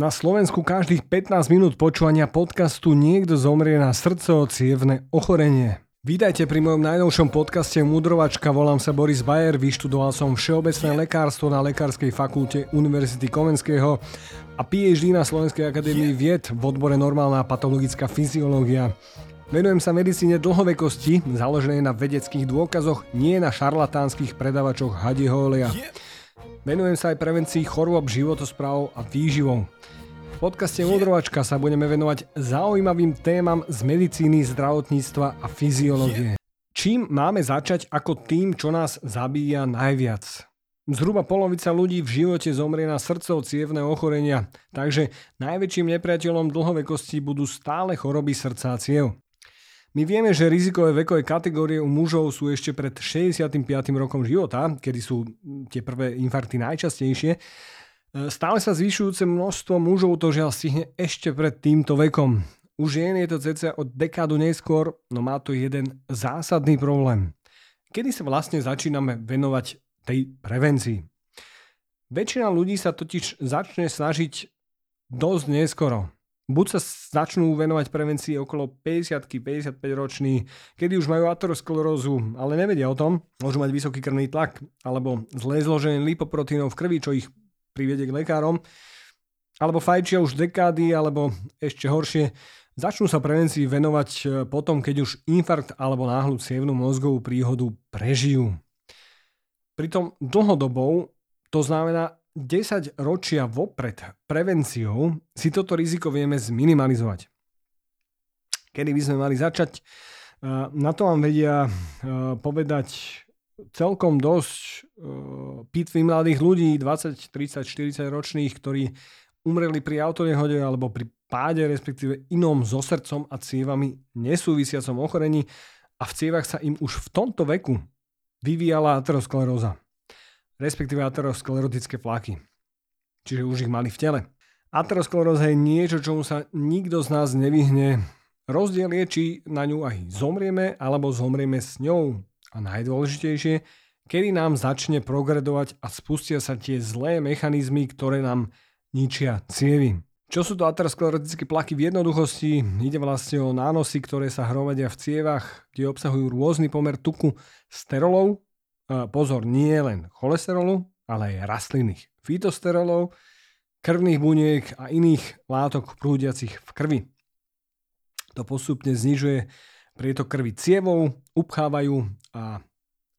Na Slovensku každých 15 minút počúvania podcastu niekto zomrie na srdcovo-cievne ochorenie. Vítajte pri mojom najnovšom podcaste Mudrovačka, volám sa Boris Bayer, vyštudoval som Všeobecné lekárstvo na Lekárskej fakulte Univerzity Komenského a PhD na Slovenskej akadémii vied v odbore normálna patologická fyziológia. Venujem sa medicíne dlhovekosti, založenej na vedeckých dôkazoch, nie na šarlatánskych predavačoch hadieho oleja. Venujem sa aj prevencii chorôb, životospráv a výživou. V podcaste Mudrovačka sa budeme venovať zaujímavým témam z medicíny, zdravotníctva a fyziológie. Čím máme začať ako tým, čo nás zabíja najviac? Zhruba polovica ľudí v živote zomrie na srdcov cievne ochorenia, takže najväčším nepriateľom dlhovekosti budú stále choroby srdca a ciev. My vieme, že rizikové vekové kategórie u mužov sú ešte pred 65. rokom života, kedy sú tie prvé infarkty najčastejšie. E, stále sa zvyšujúce množstvo mužov to žiaľ stihne ešte pred týmto vekom. U žien je to cca od dekádu neskôr, no má to jeden zásadný problém. Kedy sa vlastne začíname venovať tej prevencii? Väčšina ľudí sa totiž začne snažiť dosť neskoro buď sa začnú venovať prevencii okolo 50 55 roční, kedy už majú aterosklerózu, ale nevedia o tom, môžu mať vysoký krvný tlak alebo zlé zloženie lipoproteinov v krvi, čo ich privedie k lekárom, alebo fajčia už dekády, alebo ešte horšie, začnú sa prevencii venovať e, potom, keď už infarkt alebo náhlu cievnú mozgovú príhodu prežijú. Pritom dlhodobou to znamená 10 ročia vopred prevenciou si toto riziko vieme zminimalizovať. Kedy by sme mali začať? Na to vám vedia povedať celkom dosť pitvy mladých ľudí, 20, 30, 40 ročných, ktorí umreli pri autonehode alebo pri páde, respektíve inom so srdcom a cievami nesúvisiacom ochorení a v cievach sa im už v tomto veku vyvíjala ateroskleróza respektíve aterosklerotické plaky. Čiže už ich mali v tele. Ateroskleróza je niečo, čomu sa nikto z nás nevyhne. Rozdiel je, či na ňu aj zomrieme, alebo zomrieme s ňou. A najdôležitejšie, kedy nám začne progredovať a spustia sa tie zlé mechanizmy, ktoré nám ničia cievy. Čo sú to aterosklerotické plaky v jednoduchosti? Ide vlastne o nánosy, ktoré sa hromadia v cievach, kde obsahujú rôzny pomer tuku sterolov pozor, nie len cholesterolu, ale aj rastlinných fitosterolov, krvných buniek a iných látok prúdiacich v krvi. To postupne znižuje prietok krvi cievou, upchávajú a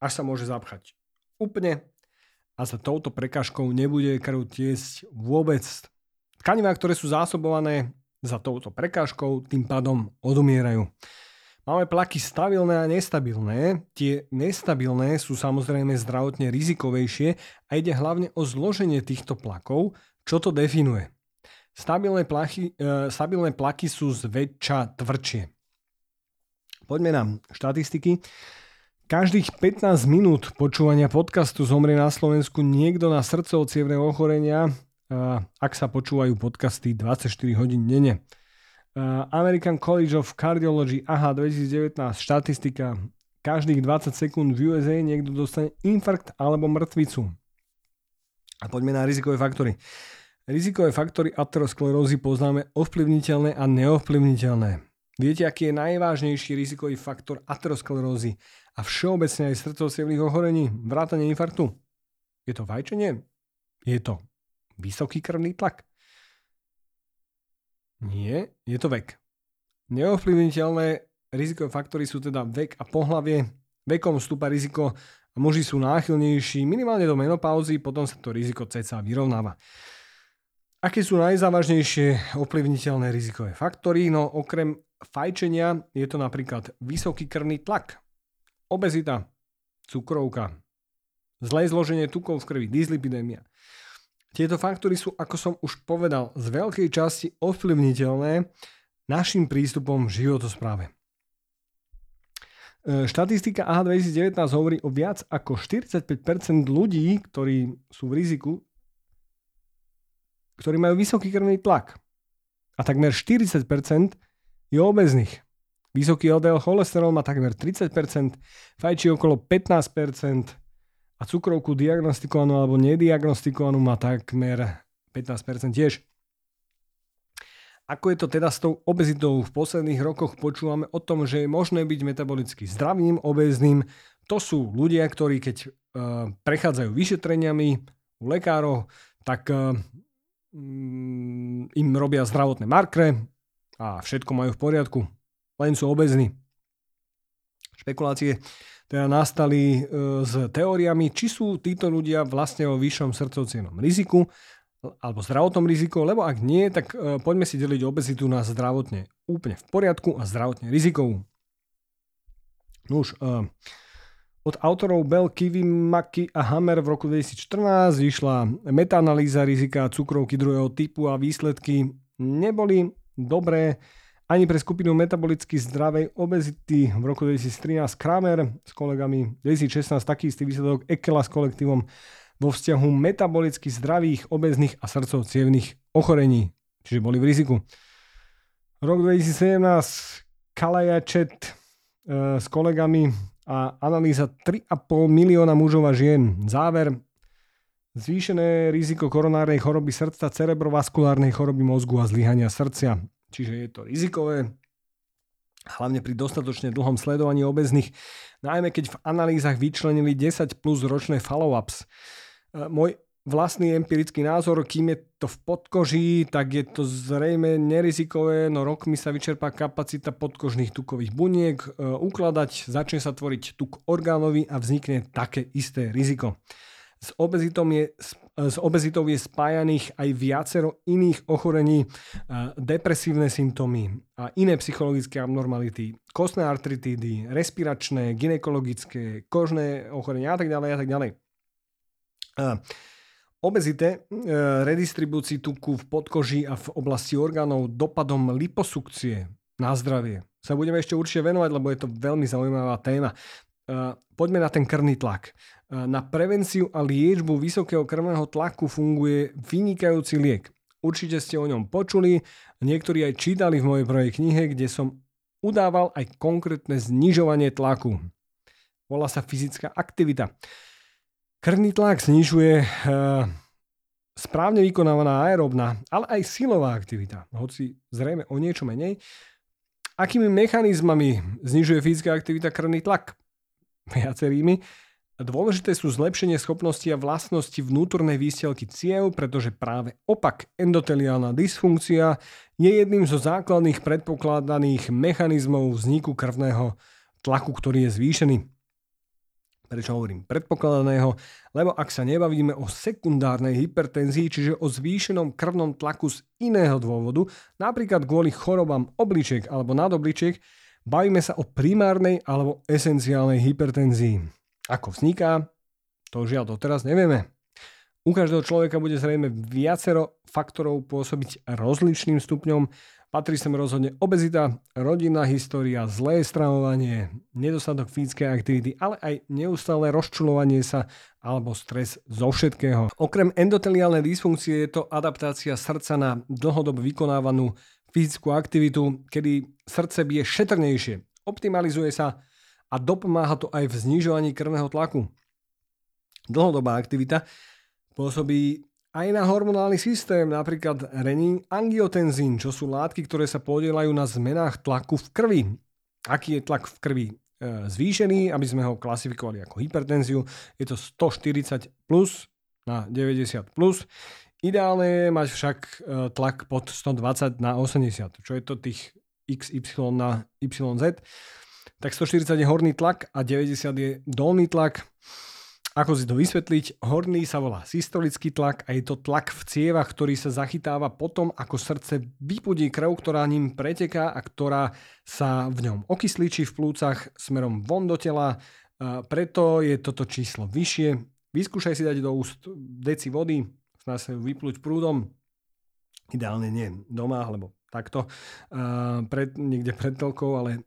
až sa môže zapchať úplne a za touto prekážkou nebude krv tiesť vôbec. Tkanivá, ktoré sú zásobované za touto prekážkou, tým pádom odumierajú. Máme plaky stabilné a nestabilné. Tie nestabilné sú samozrejme zdravotne rizikovejšie a ide hlavne o zloženie týchto plakov, čo to definuje. Stabilné plaky, e, stabilné plaky sú zväčša tvrdšie. Poďme na štatistiky. Každých 15 minút počúvania podcastu zomrie na Slovensku niekto na srdcovo ochorenia, e, ak sa počúvajú podcasty 24 hodín denne. Uh, American College of Cardiology, aha, 2019, štatistika. Každých 20 sekúnd v USA niekto dostane infarkt alebo mŕtvicu. A poďme na rizikové faktory. Rizikové faktory aterosklerózy poznáme ovplyvniteľné a neovplyvniteľné. Viete, aký je najvážnejší rizikový faktor aterosklerózy a všeobecne aj srdcovcievných ochorení, vrátanie infarktu? Je to vajčenie? Je to vysoký krvný tlak? Nie, je to vek. Neovplyvniteľné rizikové faktory sú teda vek a pohlavie. Vekom stúpa riziko a muži sú náchylnejší minimálne do menopauzy, potom sa to riziko ceca vyrovnáva. Aké sú najzávažnejšie ovplyvniteľné rizikové faktory? No okrem fajčenia je to napríklad vysoký krvný tlak, obezita, cukrovka, zlé zloženie tukov v krvi, dyslipidémia, tieto faktory sú, ako som už povedal, z veľkej časti ovplyvniteľné našim prístupom v životospráve. E, štatistika AH 2019 hovorí o viac ako 45% ľudí, ktorí sú v riziku, ktorí majú vysoký krvný tlak. A takmer 40% je obezných. Vysoký LDL cholesterol má takmer 30%, fajčí okolo 15%, a cukrovku diagnostikovanú alebo nediagnostikovanú má takmer 15% tiež. Ako je to teda s tou obezitou? V posledných rokoch počúvame o tom, že je možné byť metabolicky zdravým, obezným. To sú ľudia, ktorí keď uh, prechádzajú vyšetreniami u lekárov, tak uh, im robia zdravotné markre a všetko majú v poriadku, len sú obezní. Špekulácie teda nastali uh, s teóriami, či sú títo ľudia vlastne o vyššom srdcovcienom riziku alebo zdravotnom riziku, lebo ak nie, tak e, poďme si deliť obezitu na zdravotne úplne v poriadku a zdravotne rizikovú. Nuž, e, od autorov Bell, Kiwi, Maki a Hammer v roku 2014 vyšla metaanalýza rizika cukrovky druhého typu a výsledky neboli dobré ani pre skupinu metabolicky zdravej obezity v roku 2013 Kramer s kolegami 2016 taký istý výsledok Ekela s kolektívom vo vzťahu metabolicky zdravých, obezných a srdcov ochorení, čiže boli v riziku. Rok 2017 Kalajačet e, s kolegami a analýza 3,5 milióna mužov a žien. Záver, zvýšené riziko koronárnej choroby srdca, cerebrovaskulárnej choroby mozgu a zlyhania srdcia. Čiže je to rizikové, hlavne pri dostatočne dlhom sledovaní obezných, najmä keď v analýzach vyčlenili 10 plus ročné follow-ups. E, môj vlastný empirický názor, kým je to v podkoží, tak je to zrejme nerizikové, no rokmi sa vyčerpá kapacita podkožných tukových buniek, e, ukladať, začne sa tvoriť tuk orgánový a vznikne také isté riziko. S obezitou je, s obezitou je spájaných aj viacero iných ochorení, e, depresívne symptómy a iné psychologické abnormality, kostné artritídy, respiračné, ginekologické, kožné ochorenia a tak ďalej a tak ďalej. Obezite, e, redistribúcii tuku v podkoži a v oblasti orgánov dopadom liposukcie na zdravie sa budeme ešte určite venovať, lebo je to veľmi zaujímavá téma. E, poďme na ten krvný tlak. Na prevenciu a liečbu vysokého krvného tlaku funguje vynikajúci liek. Určite ste o ňom počuli, niektorí aj čítali v mojej prvej knihe, kde som udával aj konkrétne znižovanie tlaku. Volá sa fyzická aktivita. Krvný tlak znižuje e, správne vykonávaná aerobná, ale aj silová aktivita, hoci zrejme o niečo menej. Akými mechanizmami znižuje fyzická aktivita krvný tlak? Viacerými. Dôležité sú zlepšenie schopnosti a vlastnosti vnútornej výstelky ciev, pretože práve opak endoteliálna dysfunkcia je jedným zo základných predpokladaných mechanizmov vzniku krvného tlaku, ktorý je zvýšený. Prečo hovorím predpokladaného? Lebo ak sa nebavíme o sekundárnej hypertenzii, čiže o zvýšenom krvnom tlaku z iného dôvodu, napríklad kvôli chorobám obličiek alebo nadobličiek, bavíme sa o primárnej alebo esenciálnej hypertenzii. Ako vzniká? To žiaľ doteraz nevieme. U každého človeka bude zrejme viacero faktorov pôsobiť rozličným stupňom Patrí sem rozhodne obezita, rodinná história, zlé stravovanie, nedostatok fyzickej aktivity, ale aj neustále rozčulovanie sa alebo stres zo všetkého. Okrem endoteliálnej dysfunkcie je to adaptácia srdca na dlhodobo vykonávanú fyzickú aktivitu, kedy srdce bije šetrnejšie, optimalizuje sa a dopomáha to aj v znižovaní krvného tlaku. Dlhodobá aktivita pôsobí aj na hormonálny systém, napríklad renin angiotenzín, čo sú látky, ktoré sa podielajú na zmenách tlaku v krvi. Aký je tlak v krvi e, zvýšený, aby sme ho klasifikovali ako hypertenziu, je to 140 plus na 90 plus. Ideálne je mať však e, tlak pod 120 na 80, čo je to tých XY na YZ. Tak 140 je horný tlak a 90 je dolný tlak. Ako si to vysvetliť? Horný sa volá systolický tlak a je to tlak v cievach, ktorý sa zachytáva potom, ako srdce vypudí krv, ktorá ním preteká a ktorá sa v ňom okysličí v plúcach smerom von do tela. A preto je toto číslo vyššie. Vyskúšaj si dať do úst deci vody, snaž sa ju vyplúť prúdom. Ideálne nie doma, alebo takto, pred, niekde pred telkou, ale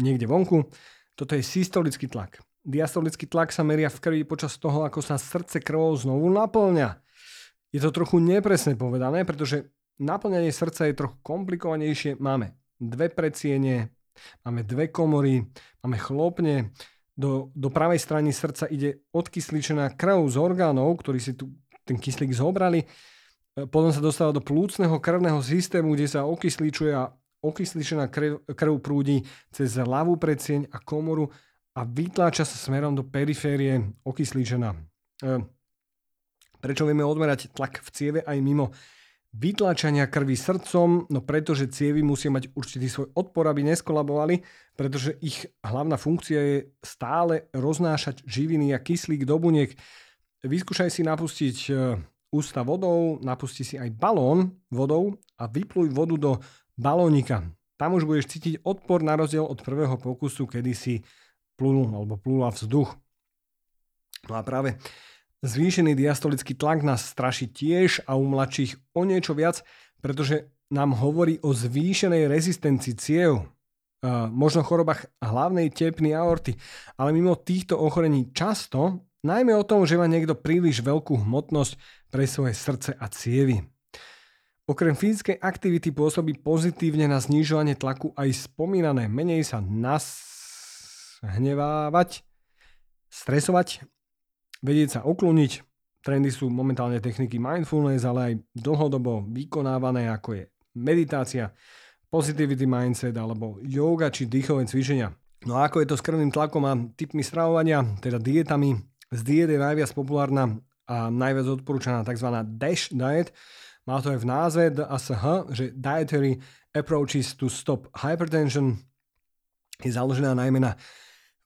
niekde vonku. Toto je systolický tlak. Diastolický tlak sa meria v krvi počas toho, ako sa srdce krvou znovu naplňa. Je to trochu nepresne povedané, pretože naplňanie srdca je trochu komplikovanejšie. Máme dve predsiene, máme dve komory, máme chlopne, do, do pravej strany srdca ide odkysličená krv z orgánov, ktorí si tu ten kyslík zobrali potom sa dostáva do plúcneho krvného systému, kde sa okysličuje a okysličená krv, krv prúdi cez ľavú predsieň a komoru a vytláča sa smerom do periférie okysličená. Prečo vieme odmerať tlak v cieve aj mimo vytlačania krvi srdcom, no pretože cievy musia mať určitý svoj odpor, aby neskolabovali, pretože ich hlavná funkcia je stále roznášať živiny a kyslík do buniek. Vyskúšaj si napustiť e, ústa vodou, napusti si aj balón vodou a vypluj vodu do balónika. Tam už budeš cítiť odpor na rozdiel od prvého pokusu, kedy si plul alebo plula vzduch. No a práve Zvýšený diastolický tlak nás straší tiež a u mladších o niečo viac, pretože nám hovorí o zvýšenej rezistencii ciev, možno chorobách hlavnej tepny aorty, ale mimo týchto ochorení často, najmä o tom, že má niekto príliš veľkú hmotnosť pre svoje srdce a cievy. Okrem fyzickej aktivity pôsobí pozitívne na znižovanie tlaku aj spomínané menej sa nashnevávať, stresovať vedieť sa ukloniť. Trendy sú momentálne techniky mindfulness, ale aj dlhodobo vykonávané, ako je meditácia, positivity mindset alebo yoga či dýchové cvičenia. No a ako je to s krvným tlakom a typmi stravovania, teda dietami. Z diet je najviac populárna a najviac odporúčaná tzv. DASH diet. Má to aj v názve DASH, že Dietary Approaches to Stop Hypertension. Je založená najmä na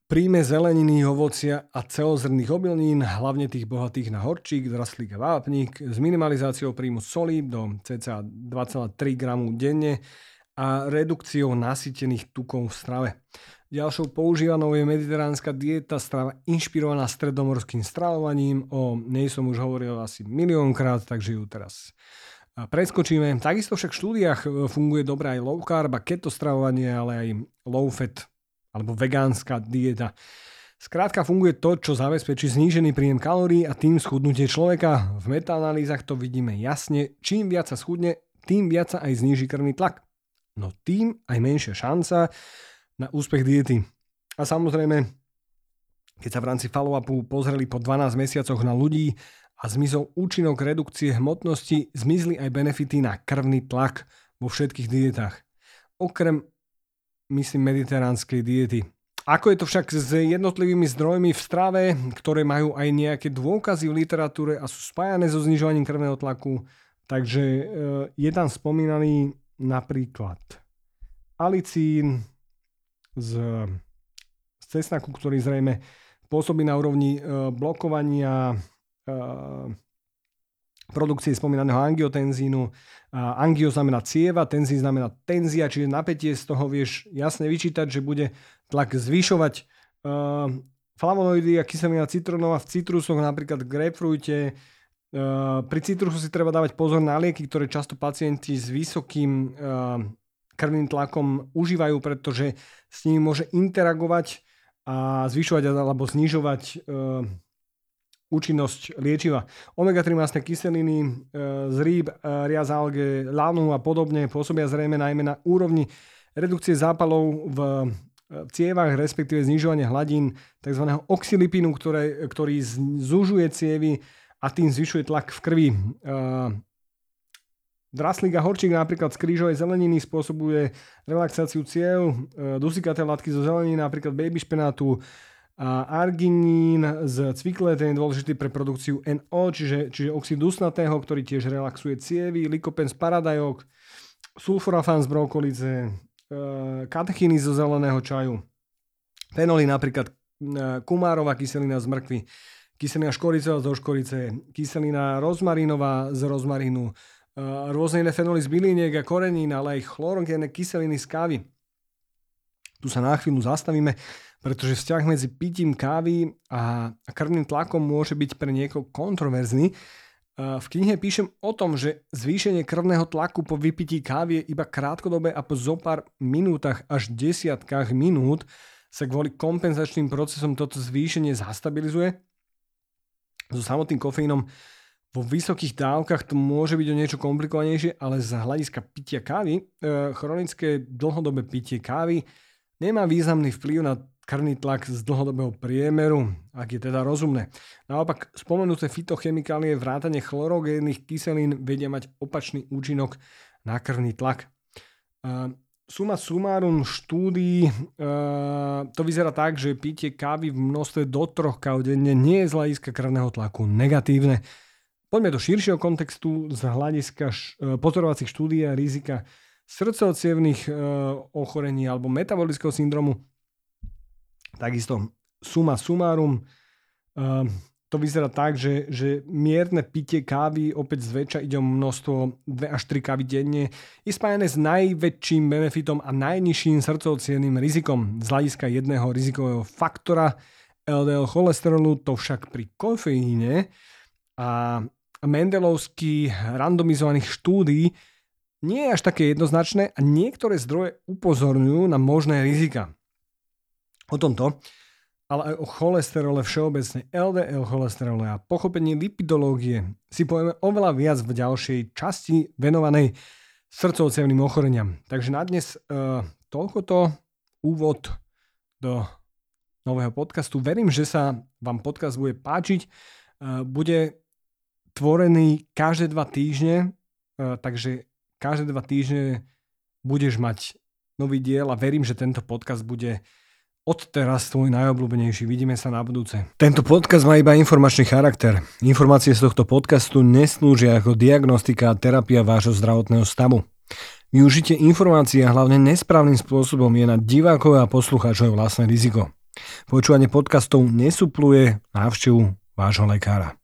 Príjme zeleniny, ovocia a celozrných obilnín, hlavne tých bohatých na horčík, zrastlík a vápnik, s minimalizáciou príjmu soli do cca 2,3 g denne a redukciou nasýtených tukov v strave. Ďalšou používanou je mediteránska dieta, strava inšpirovaná stredomorským stravovaním. O nej som už hovoril asi miliónkrát, takže ju teraz preskočíme. Takisto však v štúdiách funguje dobré aj low carb a keto stravovanie, ale aj low fat alebo vegánska dieta. Skrátka funguje to, čo zabezpečí znížený príjem kalórií a tým schudnutie človeka. V metaanalýzach to vidíme jasne. Čím viac sa schudne, tým viac sa aj zníži krvný tlak. No tým aj menšia šanca na úspech diety. A samozrejme, keď sa v rámci follow-upu pozreli po 12 mesiacoch na ľudí a zmizol účinok redukcie hmotnosti, zmizli aj benefity na krvný tlak vo všetkých dietách. Okrem myslím, mediteránskej diety. Ako je to však s jednotlivými zdrojmi v strave, ktoré majú aj nejaké dôkazy v literatúre a sú spájané so znižovaním krvného tlaku. Takže e, je tam spomínaný napríklad alicín z, z cesnaku, ktorý zrejme pôsobí na úrovni e, blokovania produkcie spomínaného angiotenzínu. Angio znamená cieva, tenzín znamená tenzia, čiže napätie z toho vieš jasne vyčítať, že bude tlak zvyšovať. Uh, flavonoidy a kyselina citrónová v citrusoch, napríklad v grapefruite. Pri citrusu si treba dávať pozor na lieky, ktoré často pacienti s vysokým krvným tlakom užívajú, pretože s nimi môže interagovať a zvyšovať alebo znižovať účinnosť liečiva. Omega-3 masné kyseliny e, z rýb, e, riaz alge, lanu a podobne pôsobia zrejme najmä na úrovni redukcie zápalov v cievach, respektíve znižovanie hladín tzv. oxylipínu, ktoré, ktorý zužuje cievy a tým zvyšuje tlak v krvi. E, Draslík a horčík napríklad z krížovej zeleniny spôsobuje relaxáciu ciev, dusikaté látky zo zeleniny, napríklad baby špenátu, arginín z cvikle, ten je dôležitý pre produkciu NO, čiže, čiže oxid dusnatého, ktorý tiež relaxuje cievy, likopen z paradajok, sulforafán z brokolice, katechiny zo zeleného čaju, fenoly napríklad e, kumárová kyselina z mrkvy, kyselina škoricová zo škorice, kyselina rozmarinová z rozmarinu, e, rôzne iné fenoly z byliniek a korenín, ale aj chlorogénne kyseliny z kávy. Tu sa na chvíľu zastavíme pretože vzťah medzi pitím kávy a krvným tlakom môže byť pre niekoho kontroverzný. V knihe píšem o tom, že zvýšenie krvného tlaku po vypití kávy je iba krátkodobé a po zopár minútach až desiatkách minút sa kvôli kompenzačným procesom toto zvýšenie zastabilizuje. So samotným kofeínom vo vysokých dávkach to môže byť o niečo komplikovanejšie, ale z hľadiska pitia kávy, e, chronické dlhodobé pitie kávy nemá významný vplyv na krvný tlak z dlhodobého priemeru, ak je teda rozumné. Naopak, spomenuté fitochemikálie vrátane chlorogénnych kyselín vedia mať opačný účinok na krvný tlak. Suma sumárum štúdií, to vyzerá tak, že pitie kávy v množstve do troch káv denne nie je z hľadiska krvného tlaku negatívne. Poďme do širšieho kontextu z hľadiska pozorovacích štúdií a rizika srdcovcievných ochorení alebo metabolického syndromu Takisto suma sumárum, uh, to vyzerá tak, že, že mierne pitie kávy, opäť zväčša ide o množstvo 2 až 3 kávy denne, je spájane s najväčším benefitom a najnižším srdcovcievným rizikom. Z hľadiska jedného rizikového faktora LDL cholesterolu, to však pri kofeíne a Mendelovský randomizovaných štúdí nie je až také jednoznačné a niektoré zdroje upozorňujú na možné rizika o tomto, ale aj o cholesterole všeobecne, LDL cholesterole a pochopení lipidológie si povieme oveľa viac v ďalšej časti venovanej srdcovcevným ochoreniam. Takže na dnes uh, toľkoto úvod do nového podcastu. Verím, že sa vám podcast bude páčiť. Uh, bude tvorený každé dva týždne, uh, takže každé dva týždne budeš mať nový diel a verím, že tento podcast bude odteraz tvoj najobľúbenejší. Vidíme sa na budúce. Tento podcast má iba informačný charakter. Informácie z tohto podcastu neslúžia ako diagnostika a terapia vášho zdravotného stavu. Využitie informácií a hlavne nesprávnym spôsobom je na divákov a poslucháčov vlastné riziko. Počúvanie podcastov nesupluje návštevu vášho lekára.